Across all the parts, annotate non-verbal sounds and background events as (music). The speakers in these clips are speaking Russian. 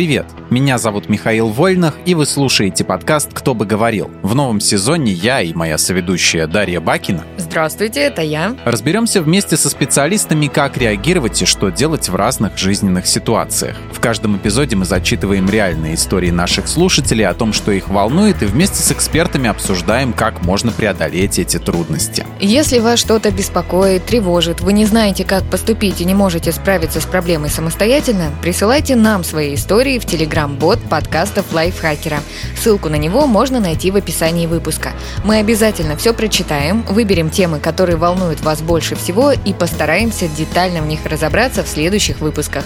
Привет! Меня зовут Михаил Вольнах, и вы слушаете подкаст «Кто бы говорил». В новом сезоне я и моя соведущая Дарья Бакина Здравствуйте, это я. разберемся вместе со специалистами, как реагировать и что делать в разных жизненных ситуациях. В каждом эпизоде мы зачитываем реальные истории наших слушателей о том, что их волнует, и вместе с экспертами обсуждаем, как можно преодолеть эти трудности. Если вас что-то беспокоит, тревожит, вы не знаете, как поступить и не можете справиться с проблемой самостоятельно, присылайте нам свои истории в телеграм-бот подкастов Лайфхакера. Ссылку на него можно найти в описании выпуска. Мы обязательно все прочитаем, выберем темы, которые волнуют вас больше всего и постараемся детально в них разобраться в следующих выпусках.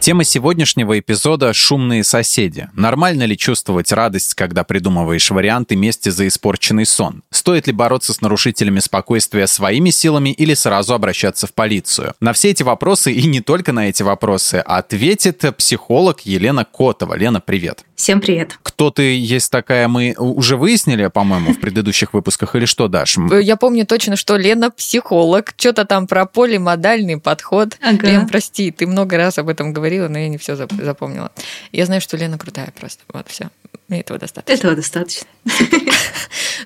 Тема сегодняшнего эпизода – шумные соседи. Нормально ли чувствовать радость, когда придумываешь варианты мести за испорченный сон? Стоит ли бороться с нарушителями спокойствия своими силами или сразу обращаться в полицию? На все эти вопросы и не только на эти вопросы ответит психолог Елена Котова. Лена, привет. Всем привет. Кто ты есть такая, мы уже выяснили, по-моему, в предыдущих выпусках, или что, Даш? Я помню точно, что Лена психолог. Что-то там про полимодальный подход. Ага. Лен, прости, ты много раз об этом говорила, но я не все запомнила. Я знаю, что Лена крутая просто. Вот, все. Мне этого достаточно. Этого достаточно. (laughs)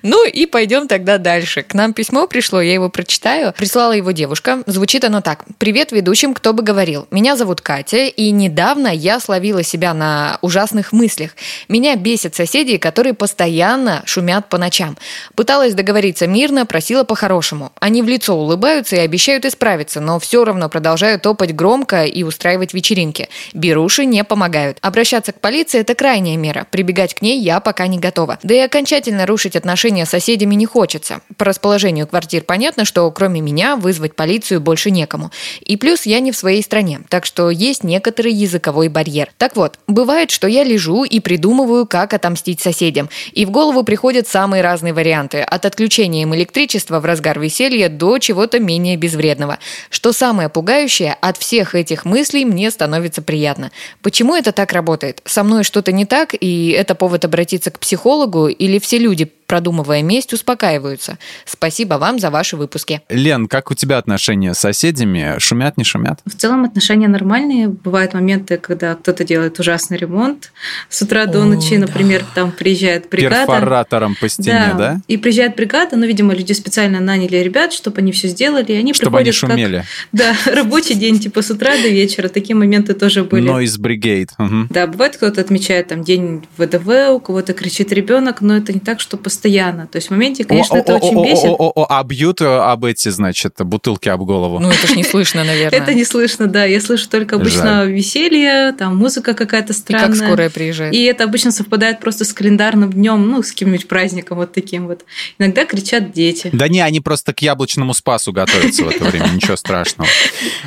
Ну и пойдем тогда дальше. К нам письмо пришло, я его прочитаю. Прислала его девушка. Звучит оно так. Привет ведущим, кто бы говорил. Меня зовут Катя, и недавно я словила себя на ужасных мыслях. Меня бесят соседи, которые постоянно шумят по ночам. Пыталась договориться мирно, просила по-хорошему. Они в лицо улыбаются и обещают исправиться, но все равно продолжают топать громко и устраивать вечеринки. Беруши не помогают. Обращаться к полиции – это крайняя мера. Прибегать к ней я пока не готова. Да и окончательно рушить отношения с соседями не хочется. По расположению квартир понятно, что кроме меня вызвать полицию больше некому. И плюс я не в своей стране, так что есть некоторый языковой барьер. Так вот, бывает, что я лежу и придумываю, как отомстить соседям. И в голову приходят самые разные варианты. От отключения им электричества в разгар веселья до чего-то менее безвредного. Что самое пугающее, от всех этих мыслей мне становится приятно. Почему это так работает? Со мной что-то не так, и это повод обратиться к психологу, или все люди, продумывая месть, успокаиваются? Спасибо вам за ваши выпуски. Лен, как у тебя отношения с соседями? Шумят, не шумят? В целом отношения нормальные. Бывают моменты, когда кто-то делает ужасный ремонт с утра до О, ночи, например, там приезжает бригада. Перфоратором по стене, да? И приезжает бригада, ну, видимо, люди специально наняли ребят, чтобы они все сделали, и они Чтобы они приходят как- шумели. Да, (laughs) рабочий день, типа с утра до вечера. Такие моменты тоже были. Noise Brigade. Мгм. Да, бывает, кто-то отмечает там день ВДВ, у кого-то кричит ребенок, но это не так, что постоянно. То есть в моменте, конечно, О, это о, очень о, бесит. о, А бьют э, об эти, значит, бутылки об голову. Ну, это ж не слышно, (laughs) наверное. Это не слышно, да. Я слышу только обычно веселье, там музыка какая-то И странная. как скорая приезжает. И это обычно совпадает просто с календарным днем, ну, с каким-нибудь праздником вот таким вот. Иногда кричат дети. Да не, они просто к яблочному спасу готовятся в это время, ничего страшного.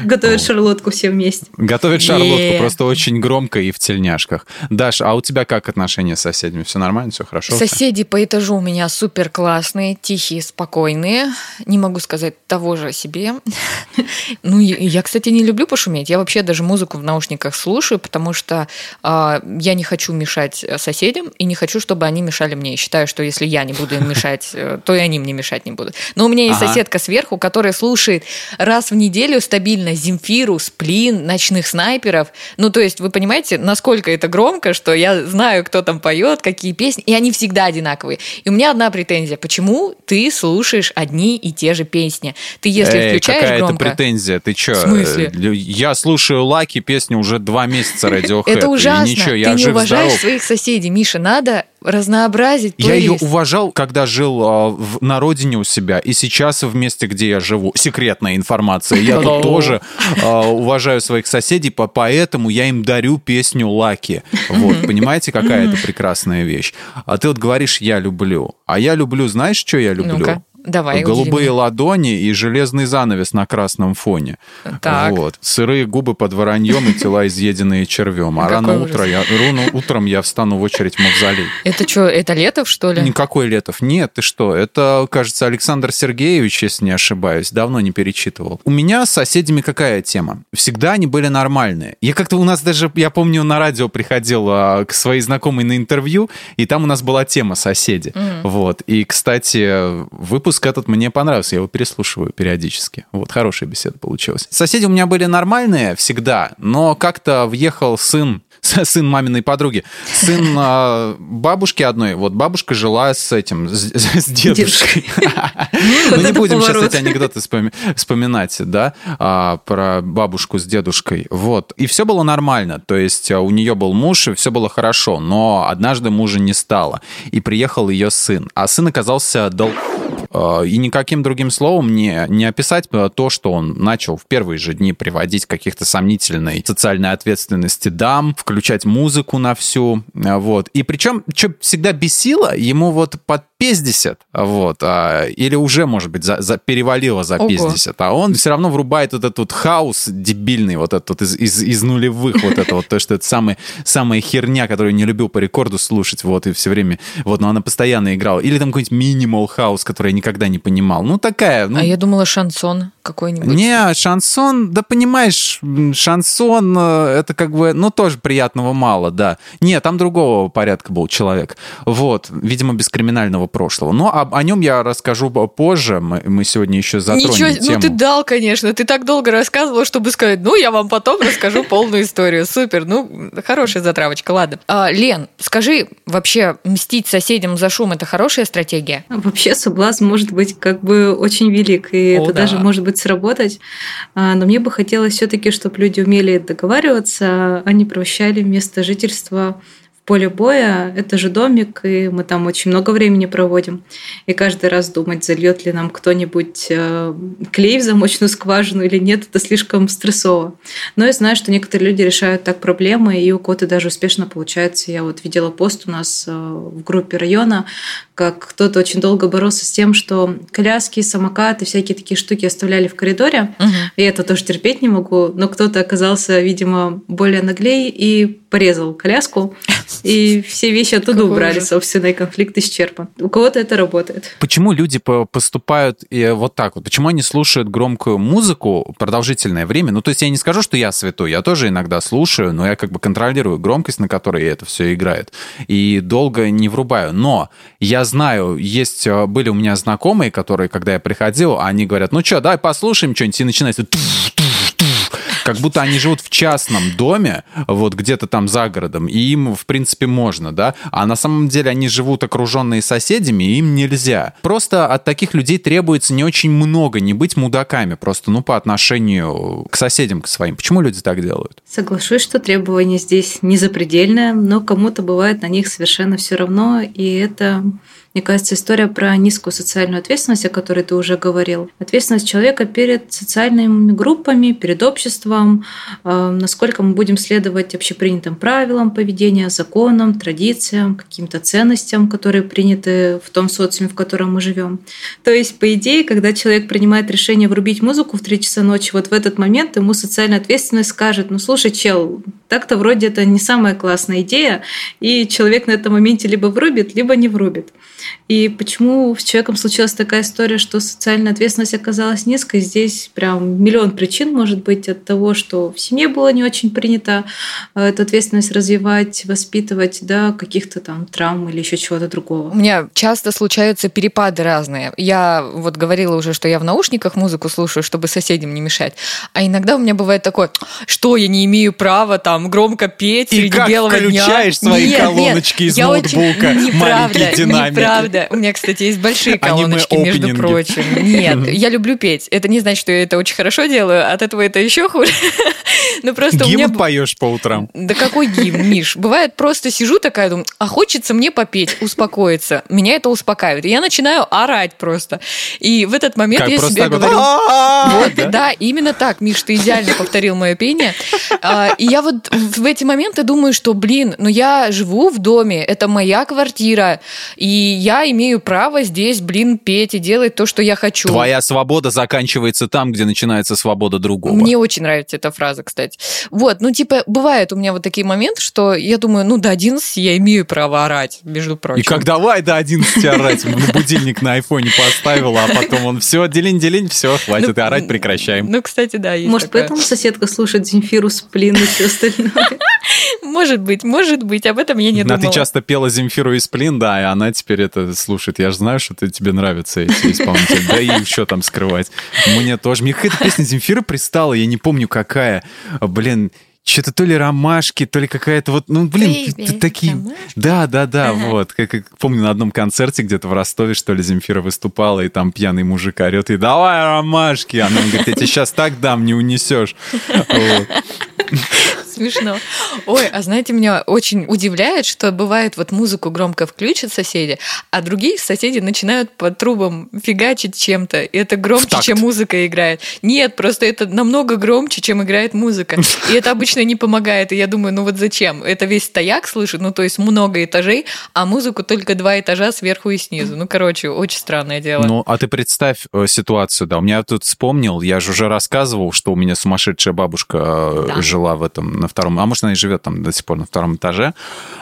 Готовят шарлотку все вместе. Готовят шарлотку просто очень громко и в тельняшках. Даш, а у тебя как отношения с соседями? Все нормально, все хорошо? Соседи по этажу у меня супер классные, тихие, спокойные. Не могу сказать того же о себе. (laughs) Ну, я, кстати, не люблю пошуметь. Я вообще даже музыку в наушниках слушаю, потому что а, я не хочу мешать соседям и не хочу, чтобы они мешали мне. Считаю, что если я не буду им мешать, (laughs) э, то и они мне мешать не будут. Но у меня есть соседка сверху, которая слушает раз в неделю стабильно Земфиру, Сплин, Ночных снайперов. Ну, то есть, вы понимаете, насколько это громко, что я знаю, кто там поет, какие песни, и они всегда одинаковые. И у меня одна претензия. Почему ты слушаешь одни и те же песни? Ты, если Эй, включаешь какая громко... это претензия? Ты чё? В смысле? э, Я слушаю Лаки песню уже два месяца (laughs) Radiohead. Это и ужасно. ничего, ты не уважаешь своих соседей, Миша. Надо разнообразить Я ее плейлист. уважал, когда жил а, в- на родине у себя, и сейчас в месте, где я живу. Секретная информация. Я тут тоже а, уважаю своих соседей, по- поэтому я им дарю песню Лаки. Вот, понимаете, какая это прекрасная вещь. А ты вот говоришь, я люблю. А я люблю, знаешь, что я люблю? Ну-ка, давай, Голубые ладони и железный занавес на красном фоне. Так. Вот. Сырые губы под вороньем и тела, изъеденные червем. А рано, утро я, рано утром я встану в очередь в мавзолей. Это что, это Летов, что ли? Никакой Летов. Нет, ты что? Это, кажется, Александр Сергеевич, если не ошибаюсь. Давно не перечитывал. У меня с соседями какая тема? Всегда они были нормальные. Я как-то у нас даже, я помню, на радио приходил а, к своей знакомой на интервью, и там у нас была тема соседи. Вот. И, кстати, выпуск этот мне понравился. Я его переслушиваю периодически. Вот, хорошая беседа получилась. Соседи у меня были нормальные всегда, но как-то въехал сын (laughs) сын маминой подруги, сын э, (laughs) бабушки одной. Вот бабушка жила с этим, с, (laughs) с дедушкой. Ну, не будем сейчас эти анекдоты вспоминать, да, а, про бабушку с дедушкой. Вот. И все было нормально. То есть у нее был муж, и все было хорошо. Но однажды мужа не стало. И приехал ее сын. А сын оказался дол и никаким другим словом не, не описать то, что он начал в первые же дни приводить каких-то сомнительной социальной ответственности дам, включать музыку на всю, э, вот. И причем, что всегда бесило, ему вот под 50, вот, а, или уже, может быть, за, за, перевалило за Ого. 50, а он все равно врубает вот этот вот хаос дебильный, вот этот вот из, из, из нулевых, вот это вот, то, что это самая, самая херня, которую не любил по рекорду слушать, вот, и все время, вот, но она постоянно играла. Или там какой-нибудь минимал хаус, который я никогда не понимал. Ну, такая. Ну... А я думала, шансон какой-нибудь. Не, шансон, да понимаешь, шансон, э, это как бы, ну, тоже приятного мало, да. Не, там другого порядка был человек. Вот, видимо, без криминального прошлого. Но об, о нем я расскажу позже. Мы, мы сегодня еще затронем Ничего, тему. ну ты дал, конечно. Ты так долго рассказывал, чтобы сказать, ну, я вам потом расскажу полную историю. Супер, ну, хорошая затравочка, ладно. А, Лен, скажи, вообще мстить соседям за шум – это хорошая стратегия? Вообще соблазн может быть как бы очень велик, и О, это да. даже может быть сработать. А, но мне бы хотелось все-таки, чтобы люди умели договариваться, а не превращали место жительства поле боя – это же домик, и мы там очень много времени проводим. И каждый раз думать, зальет ли нам кто-нибудь э, клей в замочную скважину или нет, это слишком стрессово. Но я знаю, что некоторые люди решают так проблемы, и у кого-то даже успешно получается. Я вот видела пост у нас э, в группе района, как кто-то очень долго боролся с тем, что коляски, самокаты, всякие такие штуки оставляли в коридоре. Угу. Я это тоже терпеть не могу, но кто-то оказался, видимо, более наглей и порезал коляску, и все вещи оттуда Какой убрали, ужас. собственно, и конфликт исчерпан. У кого-то это работает. Почему люди поступают вот так вот? Почему они слушают громкую музыку продолжительное время? Ну, то есть я не скажу, что я святой, я тоже иногда слушаю, но я как бы контролирую громкость, на которой это все играет, и долго не врубаю. Но я знаю, есть, э, были у меня знакомые, которые, когда я приходил, они говорят, ну что, давай послушаем что-нибудь, и начинается как будто они живут в частном доме, вот где-то там за городом, и им, в принципе, можно, да, а на самом деле они живут окруженные соседями, и им нельзя. Просто от таких людей требуется не очень много, не быть мудаками, просто, ну, по отношению к соседям, к своим. Почему люди так делают? Соглашусь, что требование здесь не запредельное, но кому-то бывает на них совершенно все равно, и это мне кажется, история про низкую социальную ответственность, о которой ты уже говорил. Ответственность человека перед социальными группами, перед обществом, э, насколько мы будем следовать общепринятым правилам поведения, законам, традициям, каким-то ценностям, которые приняты в том социуме, в котором мы живем. То есть, по идее, когда человек принимает решение врубить музыку в 3 часа ночи, вот в этот момент ему социальная ответственность скажет, ну слушай, чел, так-то вроде это не самая классная идея, и человек на этом моменте либо врубит, либо не врубит. И почему с человеком случилась такая история, что социальная ответственность оказалась низкой, здесь прям миллион причин может быть от того, что в семье было не очень принято э, эту ответственность развивать, воспитывать, да, каких-то там травм или еще чего-то другого. У меня часто случаются перепады разные. Я вот говорила уже, что я в наушниках музыку слушаю, чтобы соседям не мешать. А иногда у меня бывает такое, что я не имею права там громко петь И среди как белого включаешь дня. свои нет, колоночки нет, из ноутбука, (laughs) очень... маленький динамик. Неправда. У меня, кстати, есть большие колоночки, между прочим. (laughs) Нет, я люблю петь. Это не значит, что я это очень хорошо делаю. От этого это еще хуже. (laughs) Ну просто гимн у меня... поешь по утрам. Да какой гимн, Миш? Бывает, просто сижу такая, думаю, а хочется мне попеть, успокоиться. Меня это успокаивает. И я начинаю орать просто. И в этот момент как, я себе говорю... Вот, да, именно так, Миш, ты идеально повторил мое пение. А, и я вот в эти моменты думаю, что, блин, ну я живу в доме, это моя квартира, и я имею право здесь, блин, петь и делать то, что я хочу. Твоя свобода заканчивается там, где начинается свобода другого. Мне очень нравится эта фраза, кстати. Вот, ну, типа, бывают у меня вот такие моменты, что я думаю, ну, до 11 я имею право орать, между прочим. И как давай до 11 орать? Будильник на айфоне поставила, а потом он все, делень-делень, все, хватит, и орать прекращаем. Ну, кстати, да, Может, поэтому соседка слушает Земфиру, Сплин и все остальное? (laughs) Может быть, может быть, об этом я не думала. А ты часто пела Земфиру и Сплин, да, и она теперь это слушает. Я же знаю, что ты, тебе нравятся эти исполнители. Да и что там скрывать. Мне тоже. Мне какая-то песня Земфиры пристала, я не помню какая. Блин, что-то то ли ромашки, то ли какая-то вот, ну, блин, Baby, такие... ромашки. Да, да, да, Ага. вот. Как, как помню, на одном концерте где-то в Ростове, что ли, Земфира выступала, и там пьяный мужик орет, и давай ромашки. Она говорит, я тебе сейчас так дам, не унесешь. Смешно. Ой, а знаете, меня очень удивляет, что бывает вот музыку громко включат соседи, а другие соседи начинают по трубам фигачить чем-то. И это громче, чем музыка играет. Нет, просто это намного громче, чем играет музыка. И это обычно не помогает. И я думаю, ну вот зачем? Это весь стояк слышит, ну то есть много этажей, а музыку только два этажа сверху и снизу. Ну, короче, очень странное дело. Ну, а ты представь э, ситуацию, да. У меня тут вспомнил, я же уже рассказывал, что у меня сумасшедшая бабушка э, Да. жила в этом, на втором, а может, она и живет там до сих пор на втором этаже,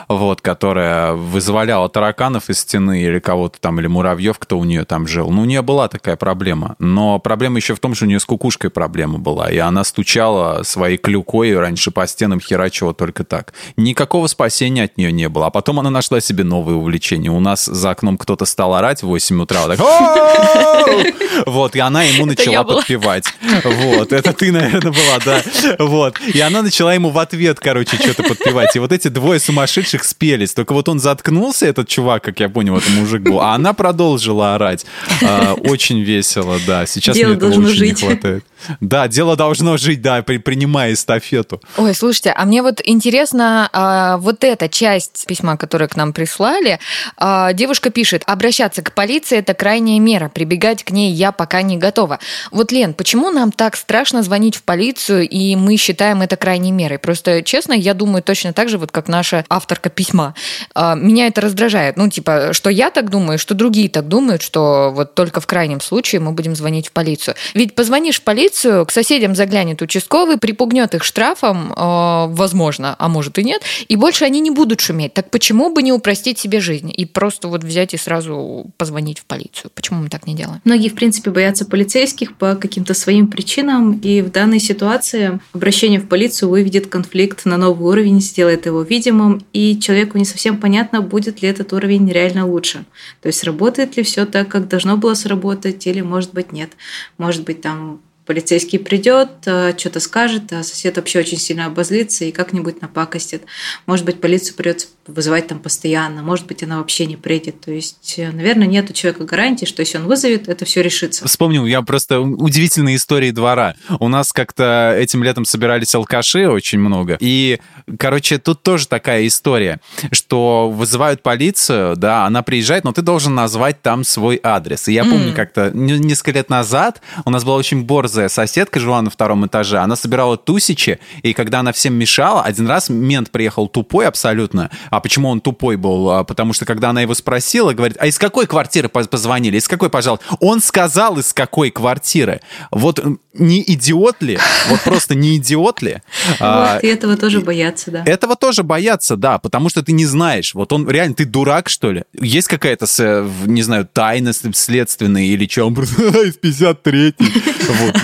вот, которая вызволяла тараканов из стены или кого-то там, или муравьев, кто у нее там жил. Ну, у нее была такая проблема. Но проблема еще в том, что у нее с кукушкой проблема была, и она стучала своей клюкой раньше по стенам херачила только так. Никакого спасения от нее не было. А потом она нашла себе новое увлечение. У нас за окном кто-то стал орать в 8 утра, вот так, (laughs) вот, и она ему начала подпевать. Вот, это ты, наверное, была, да. Вот, и она начала ему в ответ, короче, что-то подпевать. И вот эти двое сумасшедших спелись. Только вот он заткнулся, этот чувак, как я понял, это мужик был, а она продолжила орать. А, Очень весело, да. Сейчас Дело мне этого должно очень жить. не хватает. Да, дело должно жить, да, при- принимая эстафету. Ой, слушайте, а мне вот интересно, а, вот эта часть письма, которое к нам прислали, а, девушка пишет, обращаться к полиции – это крайняя мера, прибегать к ней я пока не готова. Вот, Лен, почему нам так страшно звонить в полицию, и мы считаем это крайней мерой? Просто, честно, я думаю точно так же, вот как наша авторка письма. А, Меня это раздражает. Ну, типа, что я так думаю, что другие так думают, что вот только в крайнем случае мы будем звонить в полицию. Ведь позвонишь в полицию, к соседям заглянет участковый, припугнет их штрафом, э, возможно, а может и нет, и больше они не будут шуметь. Так почему бы не упростить себе жизнь и просто вот взять и сразу позвонить в полицию? Почему мы так не делаем? Многие, в принципе, боятся полицейских по каким-то своим причинам, и в данной ситуации обращение в полицию выведет конфликт на новый уровень, сделает его видимым, и человеку не совсем понятно, будет ли этот уровень реально лучше. То есть работает ли все так, как должно было сработать, или, может быть, нет. Может быть, там полицейский придет, что-то скажет, а сосед вообще очень сильно обозлится и как-нибудь напакостит. Может быть, полицию придется вызывать там постоянно, может быть, она вообще не придет. То есть, э, наверное, нет у человека гарантии, что если он вызовет, это все решится. Вспомнил, я просто удивительные истории двора. У нас как-то этим летом собирались алкаши очень много. И, короче, тут тоже такая история, что вызывают полицию, да, она приезжает, но ты должен назвать там свой адрес. И я помню, М. как-то несколько лет назад у нас была очень борзая соседка, жила на втором этаже. Она собирала тусичи, и когда она всем мешала, один раз мент приехал тупой абсолютно. А почему он тупой был? А Потому что когда она его спросила, говорит, а из какой квартиры поз- позвонили? Из какой, пожалуйста? Он сказал, из какой квартиры. Вот не идиот ли? Вот просто не идиот ли? (laughs) А, Вот, и этого тоже боятся, да. этого тоже боятся, да, потому что ты не знаешь. Вот он реально, ты дурак, что ли? Есть какая-то, в- не знаю, тайна следственная или что? Он просто (laughs) из 53 (laughs) Вот.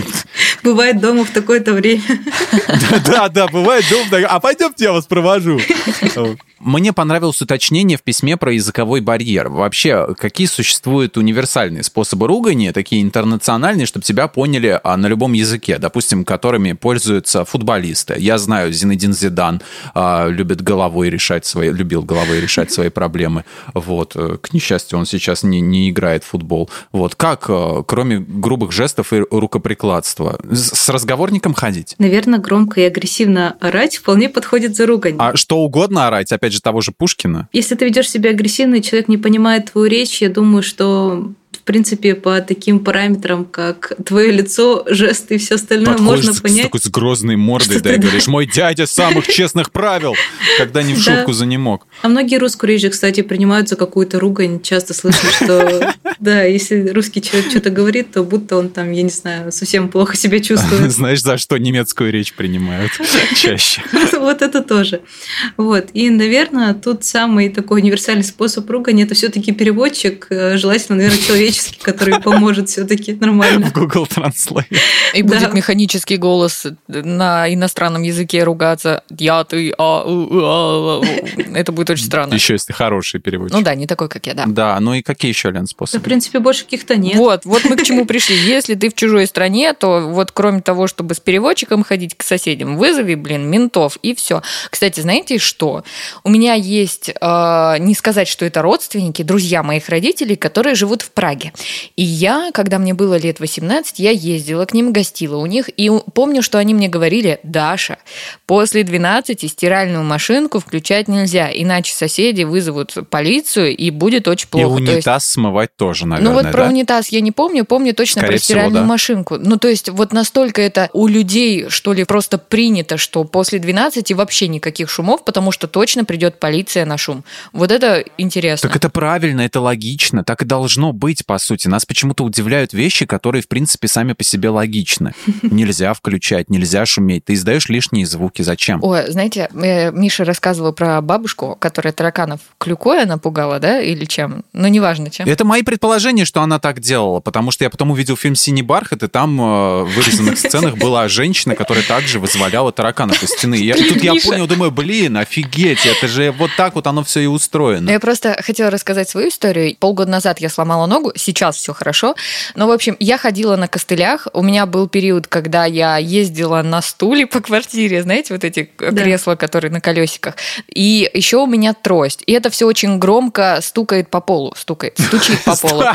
Бывает дома в такое-то время. Да, да, бывает дом так, а пойдемте я вас провожу. Мне понравилось уточнение в письме про языковой барьер. Вообще, какие существуют универсальные способы ругания, такие интернациональные, чтобы тебя поняли а, на любом языке, допустим, которыми пользуются футболисты. Я знаю, Зинедин Зидан а, любит головой решать свои, любил головой решать свои проблемы. Вот. э, К несчастью, он сейчас не, не играет в футбол. Вот. Как, э, кроме грубых жестов и рукоприкладства, с разговорником ходить? Наверное, громко и агрессивно орать вполне подходит за ругань. А что угодно орать, опять же, того же Пушкина. Если ты ведешь себя агрессивно, и человек не понимает твою речь, я думаю, что принципе, по таким параметрам, как твое лицо, жесты и все остальное, Подходишь можно с- с понять. такой с грозной мордой, да, и говоришь, мой дядя самых (laughs) честных правил, когда не в шутку за не мог. А многие русскоязычные, кстати, принимают за какую-то ругань. Часто слышно, что (laughs) да, если русский человек что-то говорит, то будто он там, я не знаю, совсем плохо себя чувствует. (laughs) Знаешь, за что немецкую речь принимают чаще? Вот это тоже. Вот. И, наверное, тут самый такой универсальный способ ругани – это все таки переводчик, э, желательно, наверное, человеческий, который поможет все-таки нормально. (laughs) В Google Translate. И будет механический голос на иностранном языке ругаться. Я, ты, а, а, у». Это будет очень странно. Еще если хороший переводчик. Ну да, не такой, как я, да. Да, ну и какие еще, Лен, Да, в способы? принципе, больше каких-то нет. Вот, вот мы к чему пришли. Если ты в чужой стране, то вот кроме того, чтобы с переводчиком ходить к соседям, вызови, блин, ментов, и все. Кстати, знаете что? У меня есть, э, не сказать, что это родственники, друзья моих родителей, которые живут в Праге. И я, когда мне было лет 18, я ездила к ним, гостила у них, и помню, что они мне говорили, Даша, после 12 стиральную машинку включать нельзя, иначе соседи вызовут полицию, и будет очень И плохо. То есть- унитаз смывать тоже, наверное, ну вот про да? унитаз я не помню, помню точно Скорее про всего, стиральную да. машинку. Ну то есть вот настолько это у людей, что ли, просто принято, что после 12 вообще никаких шумов, потому что точно придет полиция на шум. Вот это интересно. Так это правильно, это логично, так и должно быть, по сути. Нас почему-то удивляют вещи, которые, в принципе, сами по себе логичны. (laughs) Нельзя включать, нельзя шуметь. Ты издаешь лишние звуки. Зачем? Ой, знаете, э, Миша рассказывал про бабушку, которая тараканов клюкой напугала, да, или чем? Ну, неважно чем. Это мои предположения, что она так делала, потому что я потом увидел фильм «Синий бархат», и там э, в вырезанных (laughs) сценах была женщина, которая также вызволяла тараканов из стены. Я, тут я понял, думаю, блин, офигеть, это же вот так вот оно все и устроено. Я просто хотела рассказать свою историю. Полгода назад я сломала ногу, сейчас все хорошо. Но, в общем, я ходила на костылях. У меня был период, когда я ездила на стуле по квартире, знаете, вот эти Да. кресла, которые на колесиках. И еще у меня трость. И это все очень громко стукает по полу. Стукает, стучит по полу. (laughs)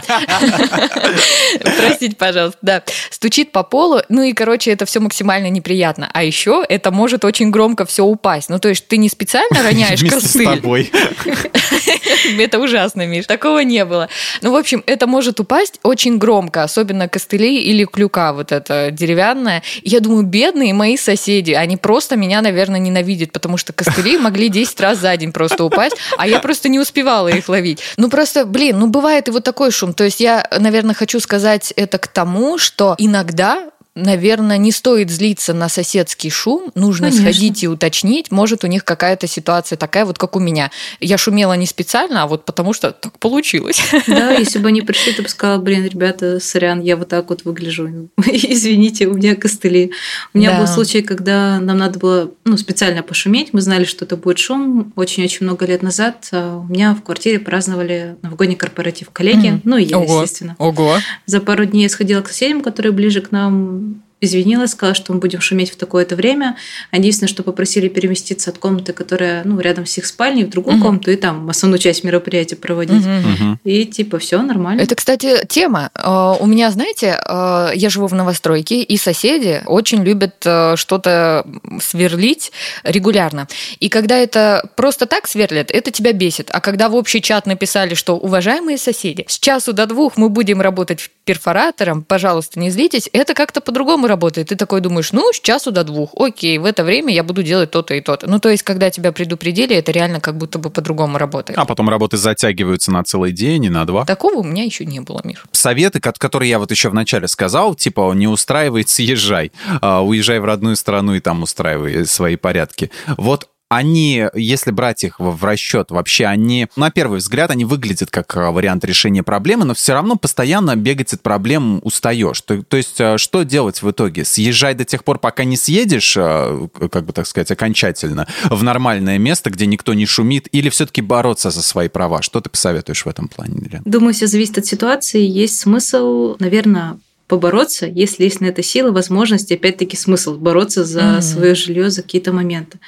Простите, пожалуйста, да. Стучит по полу, ну и, короче, это все максимально неприятно. А еще это может очень громко все упасть. Ну, то есть ты не специально роняешь Вместе с костыль. тобой. (laughs) Это ужасно, Миш. Такого не было. Ну, в общем, это может упасть очень громко, особенно костыли или клюка вот это деревянная. И Я думаю, бедные мои соседи, они просто меня, наверное, ненавидят, потому что костыли могли 10 раз за день просто упасть, а я просто не успевала их ловить. Ну, просто, блин, ну, бывает и вот такой шум. То есть я, наверное, хочу сказать это к тому, что иногда наверное, не стоит злиться на соседский шум, нужно Конечно. сходить и уточнить, может, у них какая-то ситуация такая, вот как у меня. Я шумела не специально, а вот потому что так получилось. Да, если бы они пришли, ты бы сказала, блин, ребята, сорян, я вот так вот выгляжу. (laughs) Извините, у меня костыли. У меня Да. был случай, когда нам надо было ну, специально пошуметь. Мы знали, что это будет шум. Очень-очень много лет назад а, у меня в квартире праздновали новогодний корпоратив коллеги. Мгм. Ну и я, Ого. естественно. Ого. За пару дней я сходила к соседям, которые ближе к нам, извинилась, сказала, что мы будем шуметь в такое-то время. Единственное, что попросили переместиться от комнаты, которая ну, рядом с их спальней, в другую Мгм. комнату, и там основную часть мероприятия проводить. Мгм. И типа все нормально. Это, кстати, тема. Э, У меня, знаете, э, я живу в новостройке, и соседи очень любят э, что-то сверлить регулярно. И когда это просто так сверлят, это тебя бесит. А когда в общий чат написали, что уважаемые соседи, с часу до двух мы будем работать перфоратором, пожалуйста, не злитесь, это как-то по-другому работает. Ты такой думаешь, ну, с часу до двух, окей, в это время я буду делать то-то и то-то. Ну, то есть, когда тебя предупредили, это реально как будто бы по-другому работает. А потом работы затягиваются на целый день и на два. Такого у меня еще не было, Миш. Советы, ко- которые я вот еще вначале сказал, типа, не устраивай, съезжай. А, Уезжай в родную страну и там устраивай свои порядки. Вот они, если брать их в расчет, вообще они, на первый взгляд, они выглядят как а, вариант решения проблемы, но все равно постоянно бегать от проблем устаешь. То, то есть, а, что делать в итоге? Съезжай до тех пор, пока не съедешь, а, как бы так сказать, окончательно, в нормальное место, где никто не шумит, или все-таки бороться за свои права? Что ты посоветуешь в этом плане, Лен? Думаю, все зависит от ситуации. Есть смысл, наверное, побороться, если есть на это сила, возможность, и опять-таки смысл бороться за Мгм. свое жилье, за какие-то моменты.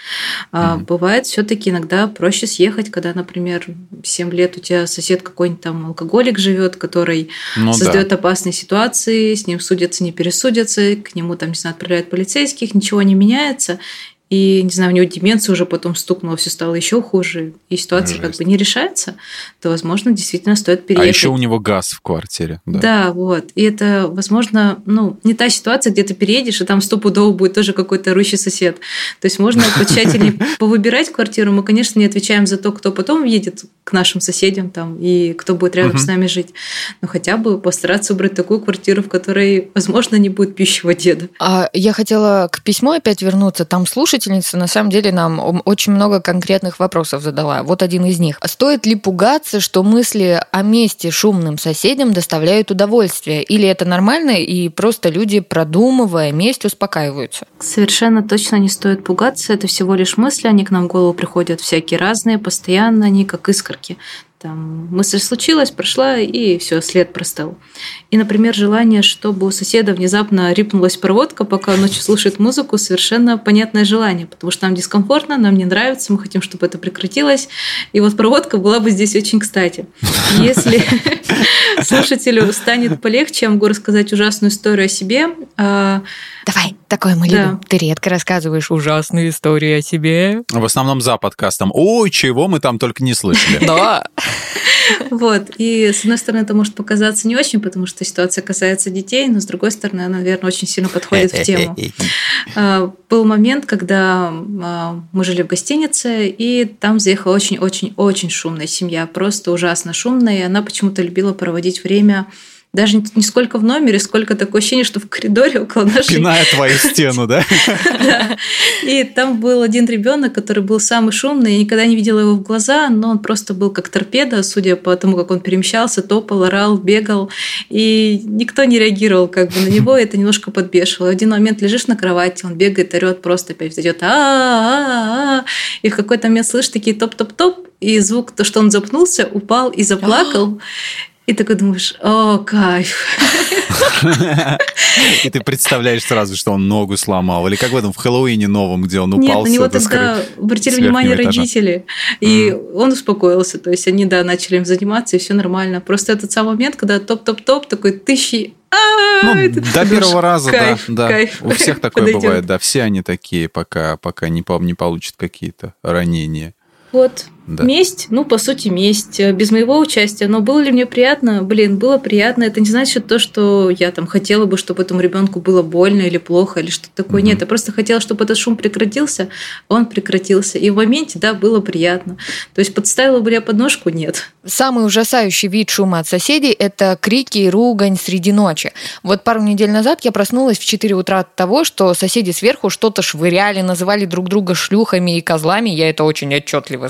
А, Мгм. Бывает все-таки иногда проще съехать, когда, например, 7 лет у тебя сосед какой-нибудь там алкоголик живет, который Ну да. создает опасные ситуации, с ним судятся, не пересудятся, к нему там, не знаю, отправляют полицейских, ничего не меняется. И, не знаю, у него деменция уже потом стукнула, все стало еще хуже, и ситуация как Жесть. бы не решается, то, возможно, действительно стоит А переехать. еще у него газ в квартире. Да. Да. вот. И это, возможно, ну, не та ситуация, где ты переедешь, и там стопудово будет тоже какой-то орущий сосед. То есть можно потщательнее (laughs) повыбирать квартиру. Мы, конечно, не отвечаем за то, кто потом едет к нашим соседям там, и кто будет рядом с нами жить. Но хотя бы постараться выбрать такую квартиру, в которой, возможно, не будет пищевого деда. А я хотела к письму опять вернуться. Там слушатель слушательница на самом деле нам очень много конкретных вопросов задала. Вот один из них. Стоит ли пугаться, что мысли о месте шумным соседям доставляют удовольствие? Или это нормально и просто люди, продумывая месть, успокаиваются? Совершенно точно не стоит пугаться. Это всего лишь мысли, они к нам в голову приходят всякие разные, постоянно они как искорки. Там мысль случилась, прошла, и все, след простыл. И, например, желание, чтобы у соседа внезапно рипнулась проводка, пока ночью слушает музыку, совершенно понятное желание, потому что нам дискомфортно, нам не нравится, мы хотим, чтобы это прекратилось. И вот проводка была бы здесь очень кстати. Если (laughs) слушателю станет полегче, я могу рассказать ужасную историю о себе. А, Давай, такое мы да. любим. Ты редко рассказываешь ужасные истории о себе. В основном за подкастом. Ой, чего мы там только не слышали. Да. (laughs) Вот. И, с одной стороны, это может показаться не очень, потому что ситуация касается детей, но, с другой стороны, она, наверное, очень сильно подходит в тему. (laughs) А, был момент, когда а, мы жили в гостинице, и там заехала очень-очень-очень шумная семья, просто ужасно шумная, и она почему-то любила проводить время даже не сколько в номере, сколько такое ощущение, что в коридоре около нашей... Пиная (laughs) твою стену, да? И там был один ребенок, который был самый шумный. Я никогда не видела его в глаза, но он просто был как торпеда, судя по тому, как он перемещался, топал, орал, бегал. И никто не реагировал как бы на него, это немножко подбешивало. В один момент лежишь на кровати, он бегает, орет, просто опять встает, а И в какой-то момент слышишь такие топ-топ-топ, и звук, то, что он запнулся, упал и заплакал. (gasps) И такой думаешь, о, кайф. (laughs) И ты представляешь сразу, что он ногу сломал. Или как в этом в Хэллоуине новом, где он упал. Нет, на него тогда обратили внимание родители. И он успокоился. То есть они, да, начали им заниматься, и все нормально. Просто этот самый момент, когда топ-топ-топ, такой тысячи ну, до первого раза, кайф, да, да. У всех (laughs) такое подойдет. бывает, да. Все они такие, пока, пока не, не получат какие-то ранения. Вот. Да. Месть, ну, по сути, месть, э, без моего участия. Но было ли мне приятно? Блин, было приятно. Это не значит то, что я там хотела бы, чтобы этому ребенку было больно или плохо, или что-то такое. Угу. Нет, я просто хотела, чтобы этот шум прекратился, он прекратился. И в моменте, да, было приятно. То есть подставила бы я подножку? Нет. Самый ужасающий вид шума от соседей – это крики и ругань среди ночи. Вот пару недель назад я проснулась в 4 утра от того, что соседи сверху что-то швыряли, называли друг друга шлюхами и козлами. Я это очень отчетливо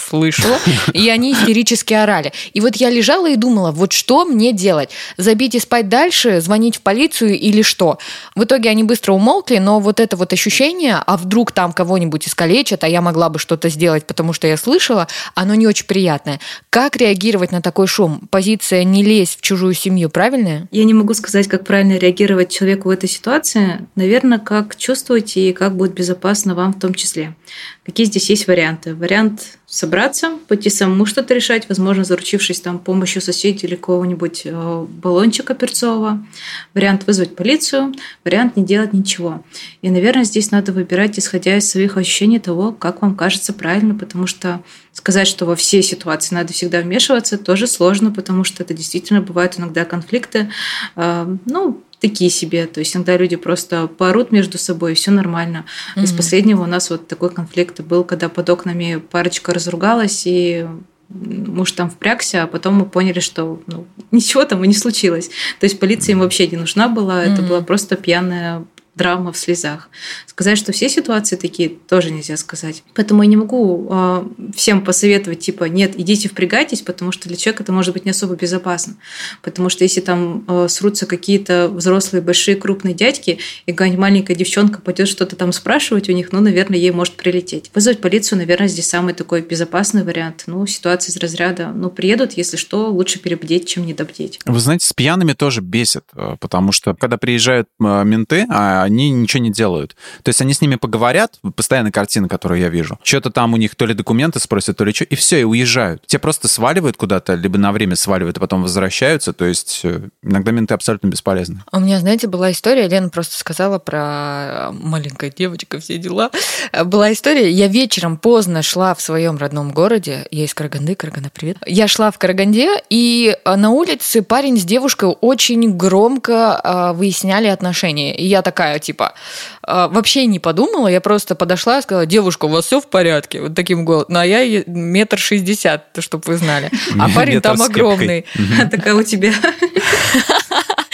слышала и они истерически орали. И вот я лежала и думала, вот что мне делать? Забить и спать дальше, звонить в полицию или что? В итоге они быстро умолкли, но вот это вот ощущение, а вдруг там кого-нибудь искалечат, а я могла бы что-то сделать, потому что я слышала, оно не очень приятное. Как реагировать на такой шум? Позиция не лезть в чужую семью, правильная? Я не могу сказать, как правильно реагировать человеку в этой ситуации. Наверное, как чувствуете и как будет безопасно вам в том числе. Какие здесь есть варианты? Вариант собраться, пойти самому что-то решать, возможно, заручившись там помощью соседей или кого-нибудь э, баллончика перцового. Вариант вызвать полицию, вариант не делать ничего. И, наверное, здесь надо выбирать, исходя из своих ощущений того, как вам кажется правильно, потому что сказать, что во все ситуации надо всегда вмешиваться, тоже сложно, потому что это действительно бывают иногда конфликты. Э, ну, такие себе. То есть иногда люди просто поорут между собой, и все нормально. Mm-hmm. Из последнего у нас вот такой конфликт был, когда под окнами парочка разругалась, и муж там впрягся, а потом мы поняли, что ну, ничего там и не случилось. То есть полиция им вообще не нужна была, mm-hmm. это была просто пьяная драма в слезах. Сказать, что все ситуации такие, тоже нельзя сказать. Поэтому я не могу э, всем посоветовать, типа, нет, идите впрягайтесь, потому что для человека это может быть не особо безопасно. Потому что если там э, срутся какие-то взрослые, большие, крупные дядьки, и какая-нибудь маленькая девчонка пойдет что-то там спрашивать у них, ну, наверное, ей может прилететь. Вызвать полицию, наверное, здесь самый такой безопасный вариант. Ну, ситуация из разряда, ну, приедут, если что, лучше перебдеть, чем недобдеть. Вы знаете, с пьяными тоже бесит, э, потому что когда приезжают менты, а они ничего не делают. То есть они с ними поговорят, постоянно картина, которую я вижу, что-то там у них то ли документы спросят, то ли что, и все, и уезжают. Те просто сваливают куда-то, либо на время сваливают, а потом возвращаются. То есть э, иногда менты абсолютно бесполезны. У меня, знаете, была история, Лена просто сказала про маленькая девочка, все дела. Была история, я вечером поздно шла в своем родном городе, я из Караганды, Караганда, привет. Я шла в Караганде, и на улице парень с девушкой очень громко выясняли отношения. И я такая, типа, а, вообще не подумала, я просто подошла и сказала, девушка, у вас все в порядке? Вот таким голосом. Ну, а я метр шестьдесят, чтобы вы знали. А парень там огромный. Такая у тебя. (laughs)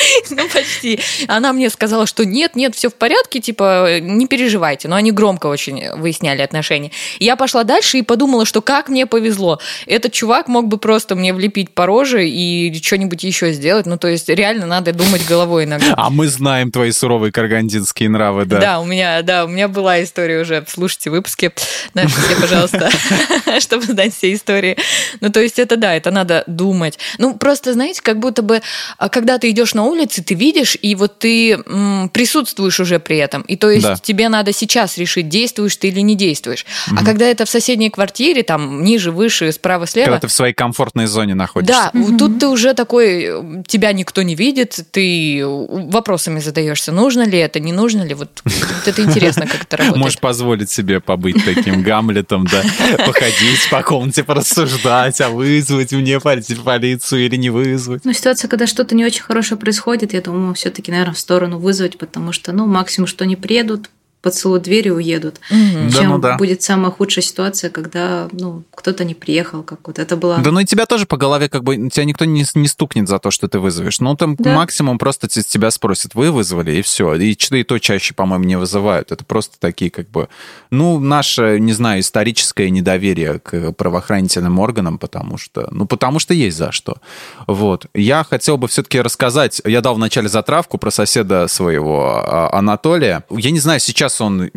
(laughs) Ну, почти. Она мне сказала, что нет, нет, все в порядке, типа, не переживайте. Но они громко очень выясняли отношения. Я пошла дальше и подумала, что как мне повезло. Этот чувак мог бы просто мне влепить по роже и что-нибудь еще сделать. Ну, то есть, реально надо думать головой иногда. А мы знаем твои суровые каргандинские нравы, да? Да, у меня, да, у меня была история уже. Слушайте выпуски наши все, пожалуйста, (laughs) чтобы знать все истории. Ну, то есть, это да, это надо думать. Ну, просто, знаете, как будто бы, а, когда ты идешь на улице, ты видишь, и вот ты м, присутствуешь уже при этом. И то есть, да. тебе надо сейчас решить, действуешь ты или не действуешь. Угу. А когда это в соседней квартире, там, ниже, выше, справа, слева... Когда ты в своей комфортной зоне находишься. Да, угу. тут ты уже такой, тебя никто не видит, ты вопросами задаешься, нужно ли это, не нужно ли. Вот, вот это интересно, как это работает. Можешь позволить себе побыть таким Гамлетом, да, походить по комнате, порассуждать, а вызвать мне полицию или не вызвать. Ну, ситуация, когда что-то не очень хорошее происходит, я думаю, все-таки, наверное, в сторону вызвать, потому что, ну, максимум, что не приедут, поцелуют дверь и уедут. Угу. Чем да, ну, да. будет самая худшая ситуация, когда ну, кто-то не приехал, как вот это было. Да ну и тебя тоже по голове как бы, тебя никто не, не стукнет за то, что ты вызовешь. Ну там да. максимум просто тебя спросят, вы вызвали, и все. И, и то чаще, по-моему, не вызывают. Это просто такие как бы, ну, наше, не знаю, историческое недоверие к правоохранительным органам, потому что, ну, потому что есть за что. Вот. Я хотел бы все-таки рассказать, я дал вначале затравку про соседа своего а, Анатолия. Я не знаю, сейчас он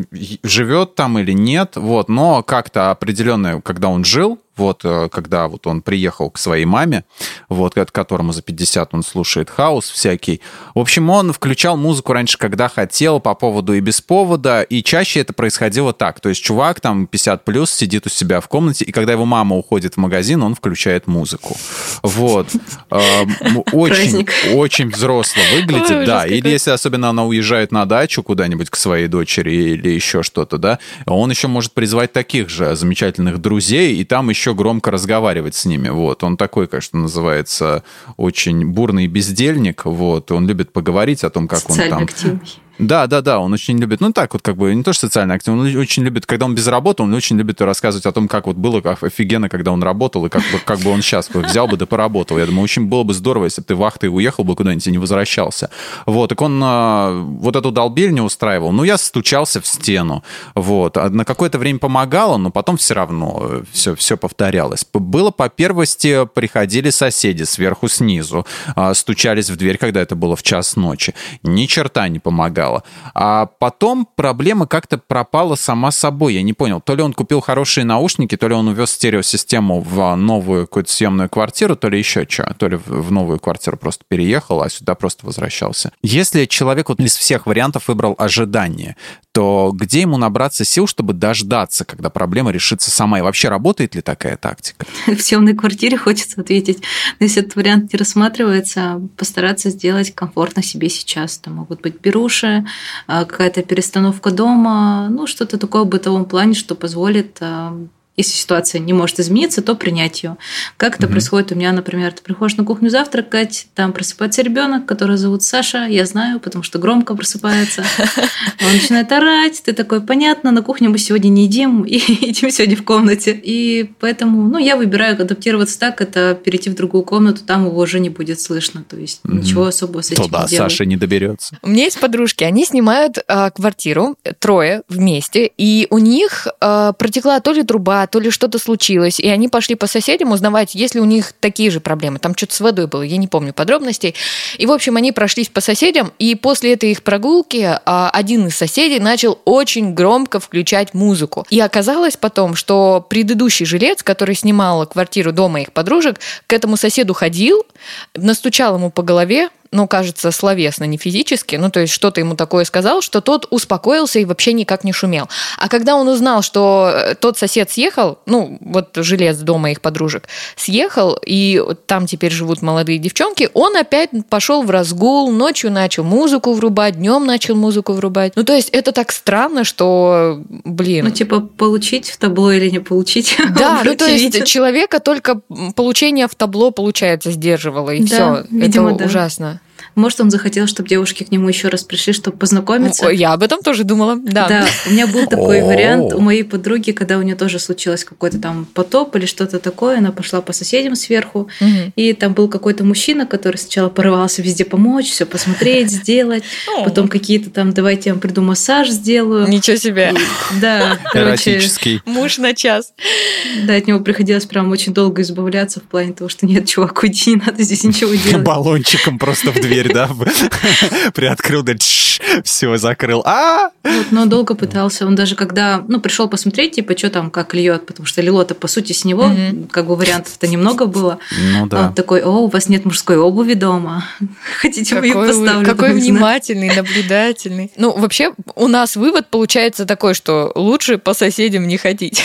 живет там или нет, вот, но как-то определенное, когда он жил, вот, э, когда вот он приехал к своей маме, вот, которому за 50 он слушает хаос всякий. В общем, он включал музыку раньше, когда хотел, по поводу и без повода, и чаще это происходило так. То есть чувак там 50 плюс сидит у себя в комнате, и когда его мама уходит в магазин, он включает музыку. Вот. (laughs) Эм, (laughs) очень, очень взросло выглядит, да. Или если особенно она уезжает на дачу куда-нибудь к своей дочери или еще что-то, да, он еще может призвать таких же замечательных друзей, и там еще еще громко разговаривать с ними. Вот. Он такой, конечно, называется очень бурный бездельник. Вот. Он любит поговорить о том, как Социально он там... Активный. Да, да, да, он очень любит, ну так вот как бы, не то что социально активный, он очень любит, когда он без работы, он очень любит рассказывать о том, как вот было как офигенно, когда он работал, и как бы, как бы он сейчас взял бы да поработал. Я думаю, очень было бы здорово, если бы ты вахтой уехал бы куда-нибудь и не возвращался. Вот, так он а, вот эту долбельню устраивал. Ну, я стучался в стену, вот. А на какое-то время помогало, но потом все равно все, все повторялось. Было по первости, приходили соседи сверху, снизу, а, стучались в дверь, когда это было в час ночи. Ни черта не помогало помогало. А потом проблема как-то пропала сама собой. Я не понял, то ли он купил хорошие наушники, то ли он увез стереосистему в новую какую-то съемную квартиру, то ли еще что, то ли в новую квартиру просто переехал, а сюда просто возвращался. Если человек вот из всех вариантов выбрал ожидание, то где ему набраться сил, чтобы дождаться, когда проблема решится сама? И вообще работает ли такая тактика? (laughs) В съемной квартире хочется ответить. Но если этот вариант не рассматривается, постараться сделать комфортно себе сейчас. Это могут быть беруши, а, какая-то перестановка дома, ну, что-то такое в бытовом плане, что позволит а, если ситуация не может измениться, то принять ее. Как это mm происходит у меня, например, ты приходишь на кухню завтракать, там просыпается ребенок, которого зовут Саша, я знаю, потому что громко просыпается. (laughs) Он начинает орать, ты такой, понятно, на кухне мы сегодня не едим, (laughs) и едим сегодня в комнате. И поэтому, ну, я выбираю адаптироваться так, это перейти в другую комнату, там его уже не будет слышно, то есть mm ничего особого с этим Туда не. Саша не доберется. У меня есть подружки, они снимают э, квартиру, трое вместе, и у них э, протекла то ли труба, то ли что-то случилось, и они пошли по соседям узнавать, есть ли у них такие же проблемы. Там что-то с водой было, я не помню подробностей. И, в общем, они прошлись по соседям, и после этой их прогулки а, один из соседей начал очень громко включать музыку. И оказалось потом, что предыдущий жилец, который снимал квартиру дома их подружек, к этому соседу ходил, настучал ему по голове, ну, кажется, словесно, не физически, ну, то есть что-то ему такое сказал, что тот успокоился и вообще никак не шумел. А когда он узнал, что э, тот сосед съехал, ну, вот жилец дома их подружек, съехал, и там теперь живут молодые девчонки, он опять пошел в разгул, ночью начал музыку врубать, днем начал музыку врубать. Ну, то есть это так странно, что, блин. Ну, типа, получить в табло или не получить. (laughs) Да, ну, то есть человека только получение в табло, получается, сдерживало, и да, все. Это да. ужасно. Может, он захотел, чтобы девушки к нему еще раз пришли, чтобы познакомиться. О, Я об этом тоже думала, да. Да, у меня был такой вариант у моей подруги, когда у нее тоже случилось какой-то там потоп или что-то такое, она пошла по соседям сверху, и там был какой-то мужчина, который сначала порывался везде помочь, все посмотреть, сделать, (laughs) потом какие-то там, давайте я вам приду массаж сделаю. Ничего себе. (laughs) Да, короче, Эротический. Муж на час. да, от него приходилось прям очень долго избавляться в плане того, что нет, чувак, уйди, не надо здесь ничего (laughs) делать. Баллончиком просто в дверь, да? (laughs) Приоткрыл, да, все, закрыл. А! Вот, но долго пытался. Он даже когда, ну, пришел посмотреть, типа, что там, как льет, потому что лило-то, по сути, с него, Мгм. как бы вариантов-то немного было. Ну да. Он такой, о, у вас нет мужской обуви дома. (laughs) Хотите, мы ее Какой, поставлю? какой внимательный, наблюдательный. Ну, вообще, у нас вывод получается такой, что лучше по соседям не ходить.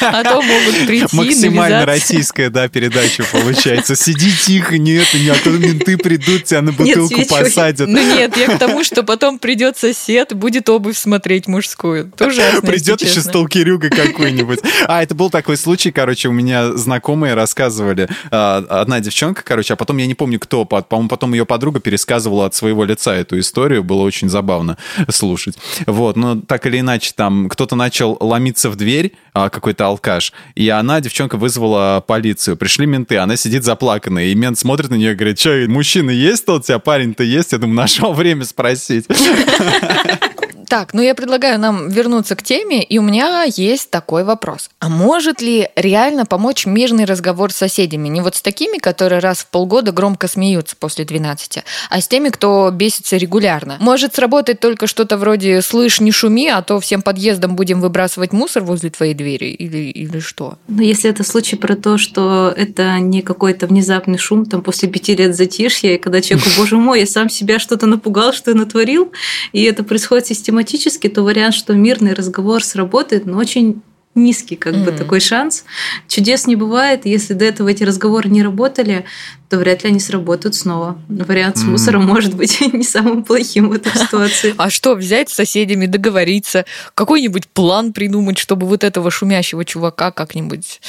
А то могут прийти, Максимально российская, да, передача получается. Сиди тихо, нет, не, а то менты придут, тебя на бутылку свечой. посадят. Ну нет, я к тому, что потом придет сосед, будет обувь смотреть мужскую. Ужасно, Придет еще сталкерюга какой-нибудь. А, это был такой случай, короче, у меня знакомые рассказывали. а, Одна девчонка, короче, а потом я не помню, кто, по- по-моему, потом ее подруга пересказывала от своего лица эту историю. Было очень забавно слушать. Вот, но так или иначе, там кто-то начал ломиться в дверь, а, какой-то алкаш, и она, девчонка, вызвала полицию. Пришли менты, она сидит заплаканная, и мент смотрит на нее и говорит, что, мужчина есть тут у тебя, парень-то есть? Я думаю, нашел время спросить. (laughs) Так, ну я предлагаю нам вернуться к теме, и у меня есть такой вопрос. А может ли реально помочь мирный разговор с соседями? Не вот с такими, которые раз в полгода громко смеются после 12, а с теми, кто бесится регулярно. Может сработать только что-то вроде «слышь, не шуми, а то всем подъездом будем выбрасывать мусор возле твоей двери» или, или что? Но если это случай про то, что это не какой-то внезапный шум, там после пяти лет затишья, и когда человеку, боже мой, я сам себя что-то напугал, что я натворил, и это происходит систематически, то вариант, что мирный разговор сработает, но очень низкий как бы Мгм. такой шанс. Чудес не бывает. Если до этого эти разговоры не работали, то вряд ли они сработают снова. Вариант с Мгм. мусором может быть (laughs) не самым плохим в этой (laughs) ситуации. А что, взять с соседями, договориться, какой-нибудь план придумать, чтобы вот этого шумящего чувака как-нибудь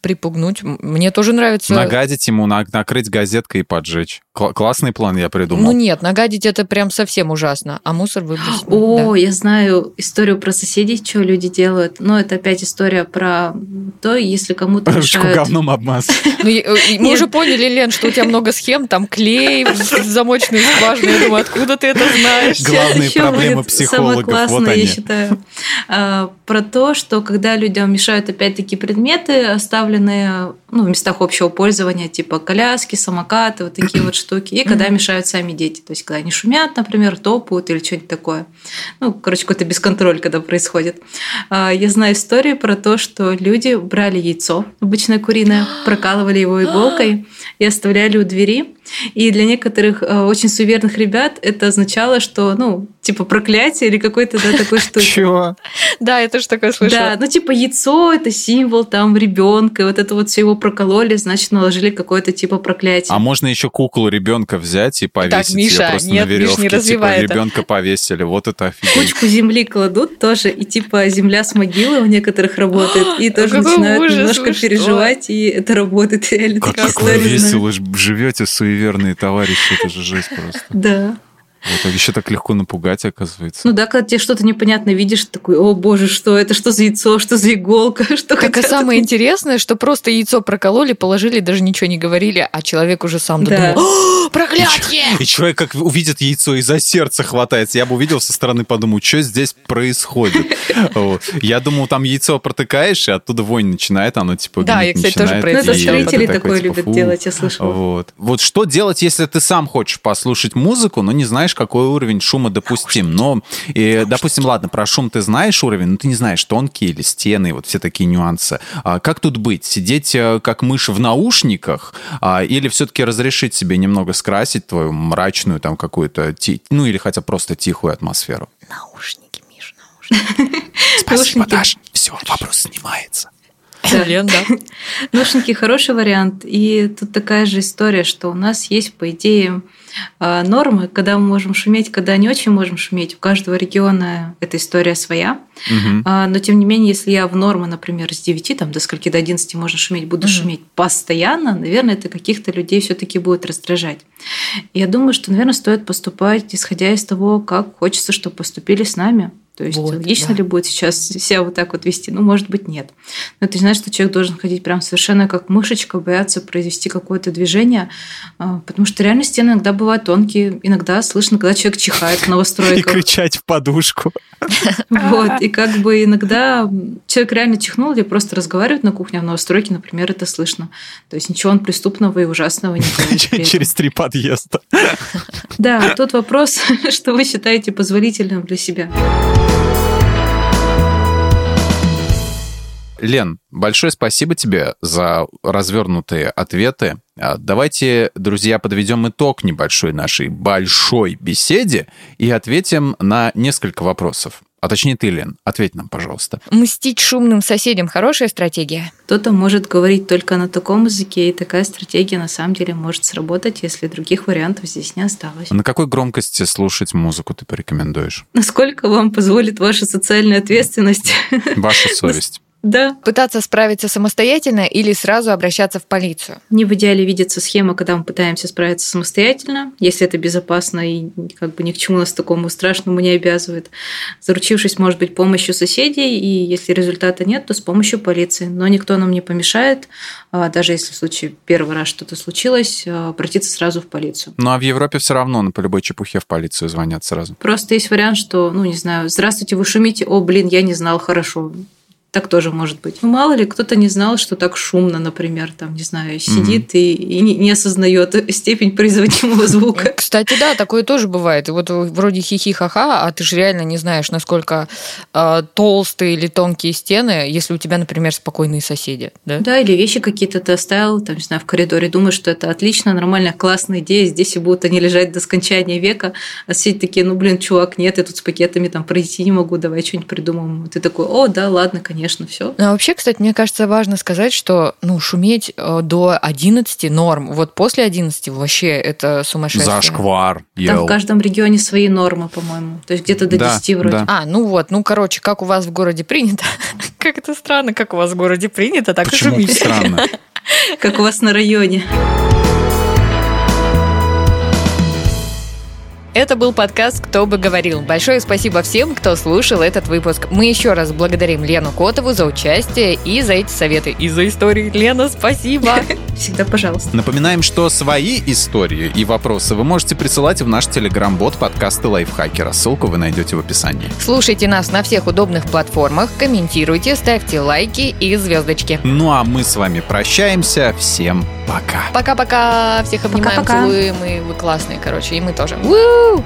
припугнуть? Мне тоже нравится... Нагадить ему, на- накрыть газеткой и поджечь. Кла- классный план я придумал. Ну нет, нагадить это прям совсем ужасно, а мусор выбросить. О, я знаю историю про соседей, что люди делают. Но это опять история про то, если кому-то Ручку мешают. говном обмазать. Ну, и мы уже поняли, Лен, что у тебя много схем, там клей, замочные скважины. Я думаю, откуда ты это знаешь? Главные проблемы психологов, Самое классное, вот они. я считаю. А, Про то, что когда людям мешают опять-таки предметы, оставленные ну, в местах общего пользования, типа коляски, самокаты, вот такие вот штуки, и когда мешают сами дети. То есть, когда они шумят, например, топают или что-нибудь такое. Ну, короче, какой-то бесконтроль, когда происходит. А, Я знаю историю про то, что люди брали яйцо, обычное куриное, прокалывали его иголкой и оставляли у двери. И для некоторых э, очень суеверных ребят это означало, что, ну, типа проклятие или какой-то, да, такой (laughs) штуки. Чего? Да, я тоже такое слышала. Да, ну типа яйцо это символ там ребенка, вот это вот все его прокололи, значит наложили какое-то типа проклятие. А можно еще куклу ребенка взять и повесить Миша, ее просто нет, на Миш, не веревке. Типа это. ребенка повесили. Вот это офигеть. Кучку земли кладут тоже, и типа земля с могилы у некоторых работает, и (gasps) тоже начинают ужас, немножко что? переживать, и это работает реально. Как, как вы весело живете, суеверные товарищи. Это же жесть просто. Да. А еще так легко напугать, оказывается. Ну да, когда тебе что-то непонятно видишь, такой, о боже, что это, что за яйцо, что за иголка, (laughs) что Так а самое интересное, что просто яйцо прокололи, положили, даже ничего не говорили, а человек уже сам Да. додумал. «О, Проклятие! И человек как увидит яйцо и за сердце хватается. Я бы увидел со стороны, подумал, что здесь происходит. (laughs) Я думал, там яйцо протыкаешь, и оттуда вонь начинает, оно типа Да, я, кстати, тоже про это это и строители такое типа, любят делать, я слышала. Вот. вот что делать, если ты сам хочешь послушать музыку, но не знаешь, какой уровень шума допустим. Но, и, допустим, ладно, про шум ты знаешь уровень, но ты не знаешь, тонкие или стены, вот все такие нюансы. А как тут быть? Сидеть э, как мышь в наушниках а, или все-таки разрешить себе немного скрасить твою мрачную там какую-то, ну или хотя просто тихую атмосферу? Наушники, Миш, наушники. Спасибо, Наушники. Даш. Все, вопрос снимается. Да. Лен, да. Наушники хороший вариант. И тут такая же история, что у нас есть, по идее, нормы, когда мы можем шуметь, когда не очень можем шуметь. У каждого региона эта история своя. Угу. Но тем не менее, если я в нормы, например, с 9 там, до скольки до 11 можно шуметь, буду угу. шуметь постоянно, наверное, это каких-то людей все-таки будет раздражать. Я думаю, что, наверное, стоит поступать, исходя из того, как хочется, чтобы поступили с нами. То есть вот, логично да. ли будет сейчас себя вот так вот вести? Ну, может быть, нет. Но ты знаешь, что человек должен ходить прям совершенно как мышечка, бояться произвести какое-то движение, а, потому что реально стены иногда бывают тонкие, иногда слышно, когда человек чихает в (laughs) новостройках. И кричать в подушку. (laughs) Вот, и как бы иногда человек реально чихнул или просто разговаривает на кухне, а в новостройке, например, это слышно. То есть ничего он преступного и ужасного не (laughs) делает. Через три подъезда. Да, тут вопрос, что вы считаете позволительным для себя. Лен, большое спасибо тебе за развернутые ответы. А, давайте, друзья, подведем итог небольшой нашей большой беседе и ответим на несколько вопросов. А точнее ты, Лен, ответь нам, пожалуйста. Мстить шумным соседям – хорошая стратегия? Кто-то может говорить только на таком языке, и такая стратегия на самом деле может сработать, если других вариантов здесь не осталось. На какой громкости слушать музыку ты порекомендуешь? Насколько вам позволит ваша социальная ответственность? Ваша (laughs) совесть. Да. Пытаться справиться самостоятельно или сразу обращаться в полицию? Не в идеале видится схема, когда мы пытаемся справиться самостоятельно, если это безопасно и как бы ни к чему нас такому страшному не обязывает. Заручившись, может быть, помощью соседей, и если результата нет, то с помощью полиции. Но никто нам не помешает, а, даже если в случае первый раз что-то случилось, а, обратиться сразу в полицию. Ну а в Европе все равно на по любой чепухе в полицию звонят сразу. Просто есть вариант, что, ну не знаю, здравствуйте, вы шумите, о, блин, я не знал, хорошо так тоже может быть. Ну, мало ли, кто-то не знал, что так шумно, например, там, не знаю, сидит mm-hmm. и, и не, не осознает (laughs) степень производимого звука. (laughs) Кстати, да, такое тоже бывает. И вот вроде хихи-ха-ха, а ты же реально не знаешь, насколько э, толстые или тонкие стены, если у тебя, например, спокойные соседи. Да, да или вещи какие-то ты оставил, там, не знаю, в коридоре, думаешь, что это отлично, нормальная, классная идея, здесь и будут они лежать до скончания века, а соседи такие, ну, блин, чувак, нет, я тут с пакетами там пройти не могу, давай что-нибудь придумаем. Ты такой, о, да, ладно, конечно конечно, все. Ну, а вообще, кстати, мне кажется, важно сказать, что ну, шуметь э, до 11 норм. Вот после 11 вообще это сумасшествие. Зашквар. Ел. Там в каждом регионе свои нормы, по-моему. То есть где-то до да, 10 вроде. Да. А, ну вот, ну, короче, как у вас в городе принято. (laughs) как это странно, как у вас в городе принято, так Почему и шумите. странно? (laughs) как у вас на районе. Это был подкаст «Кто бы говорил». Большое спасибо всем, кто слушал этот выпуск. Мы еще раз благодарим Лену Котову за участие и за эти советы, и за истории. Лена, спасибо. (laughs) Всегда пожалуйста. Напоминаем, что свои истории и вопросы вы можете присылать в наш телеграм-бот подкасты Лайфхакера. Ссылку вы найдете в описании. Слушайте нас на всех удобных платформах, комментируйте, ставьте лайки и звездочки. Ну а мы с вами прощаемся. Всем пока. Пока-пока. Всех обнимаем, Пока-пока. целуем. И вы классные, короче. И мы тоже. Uhul!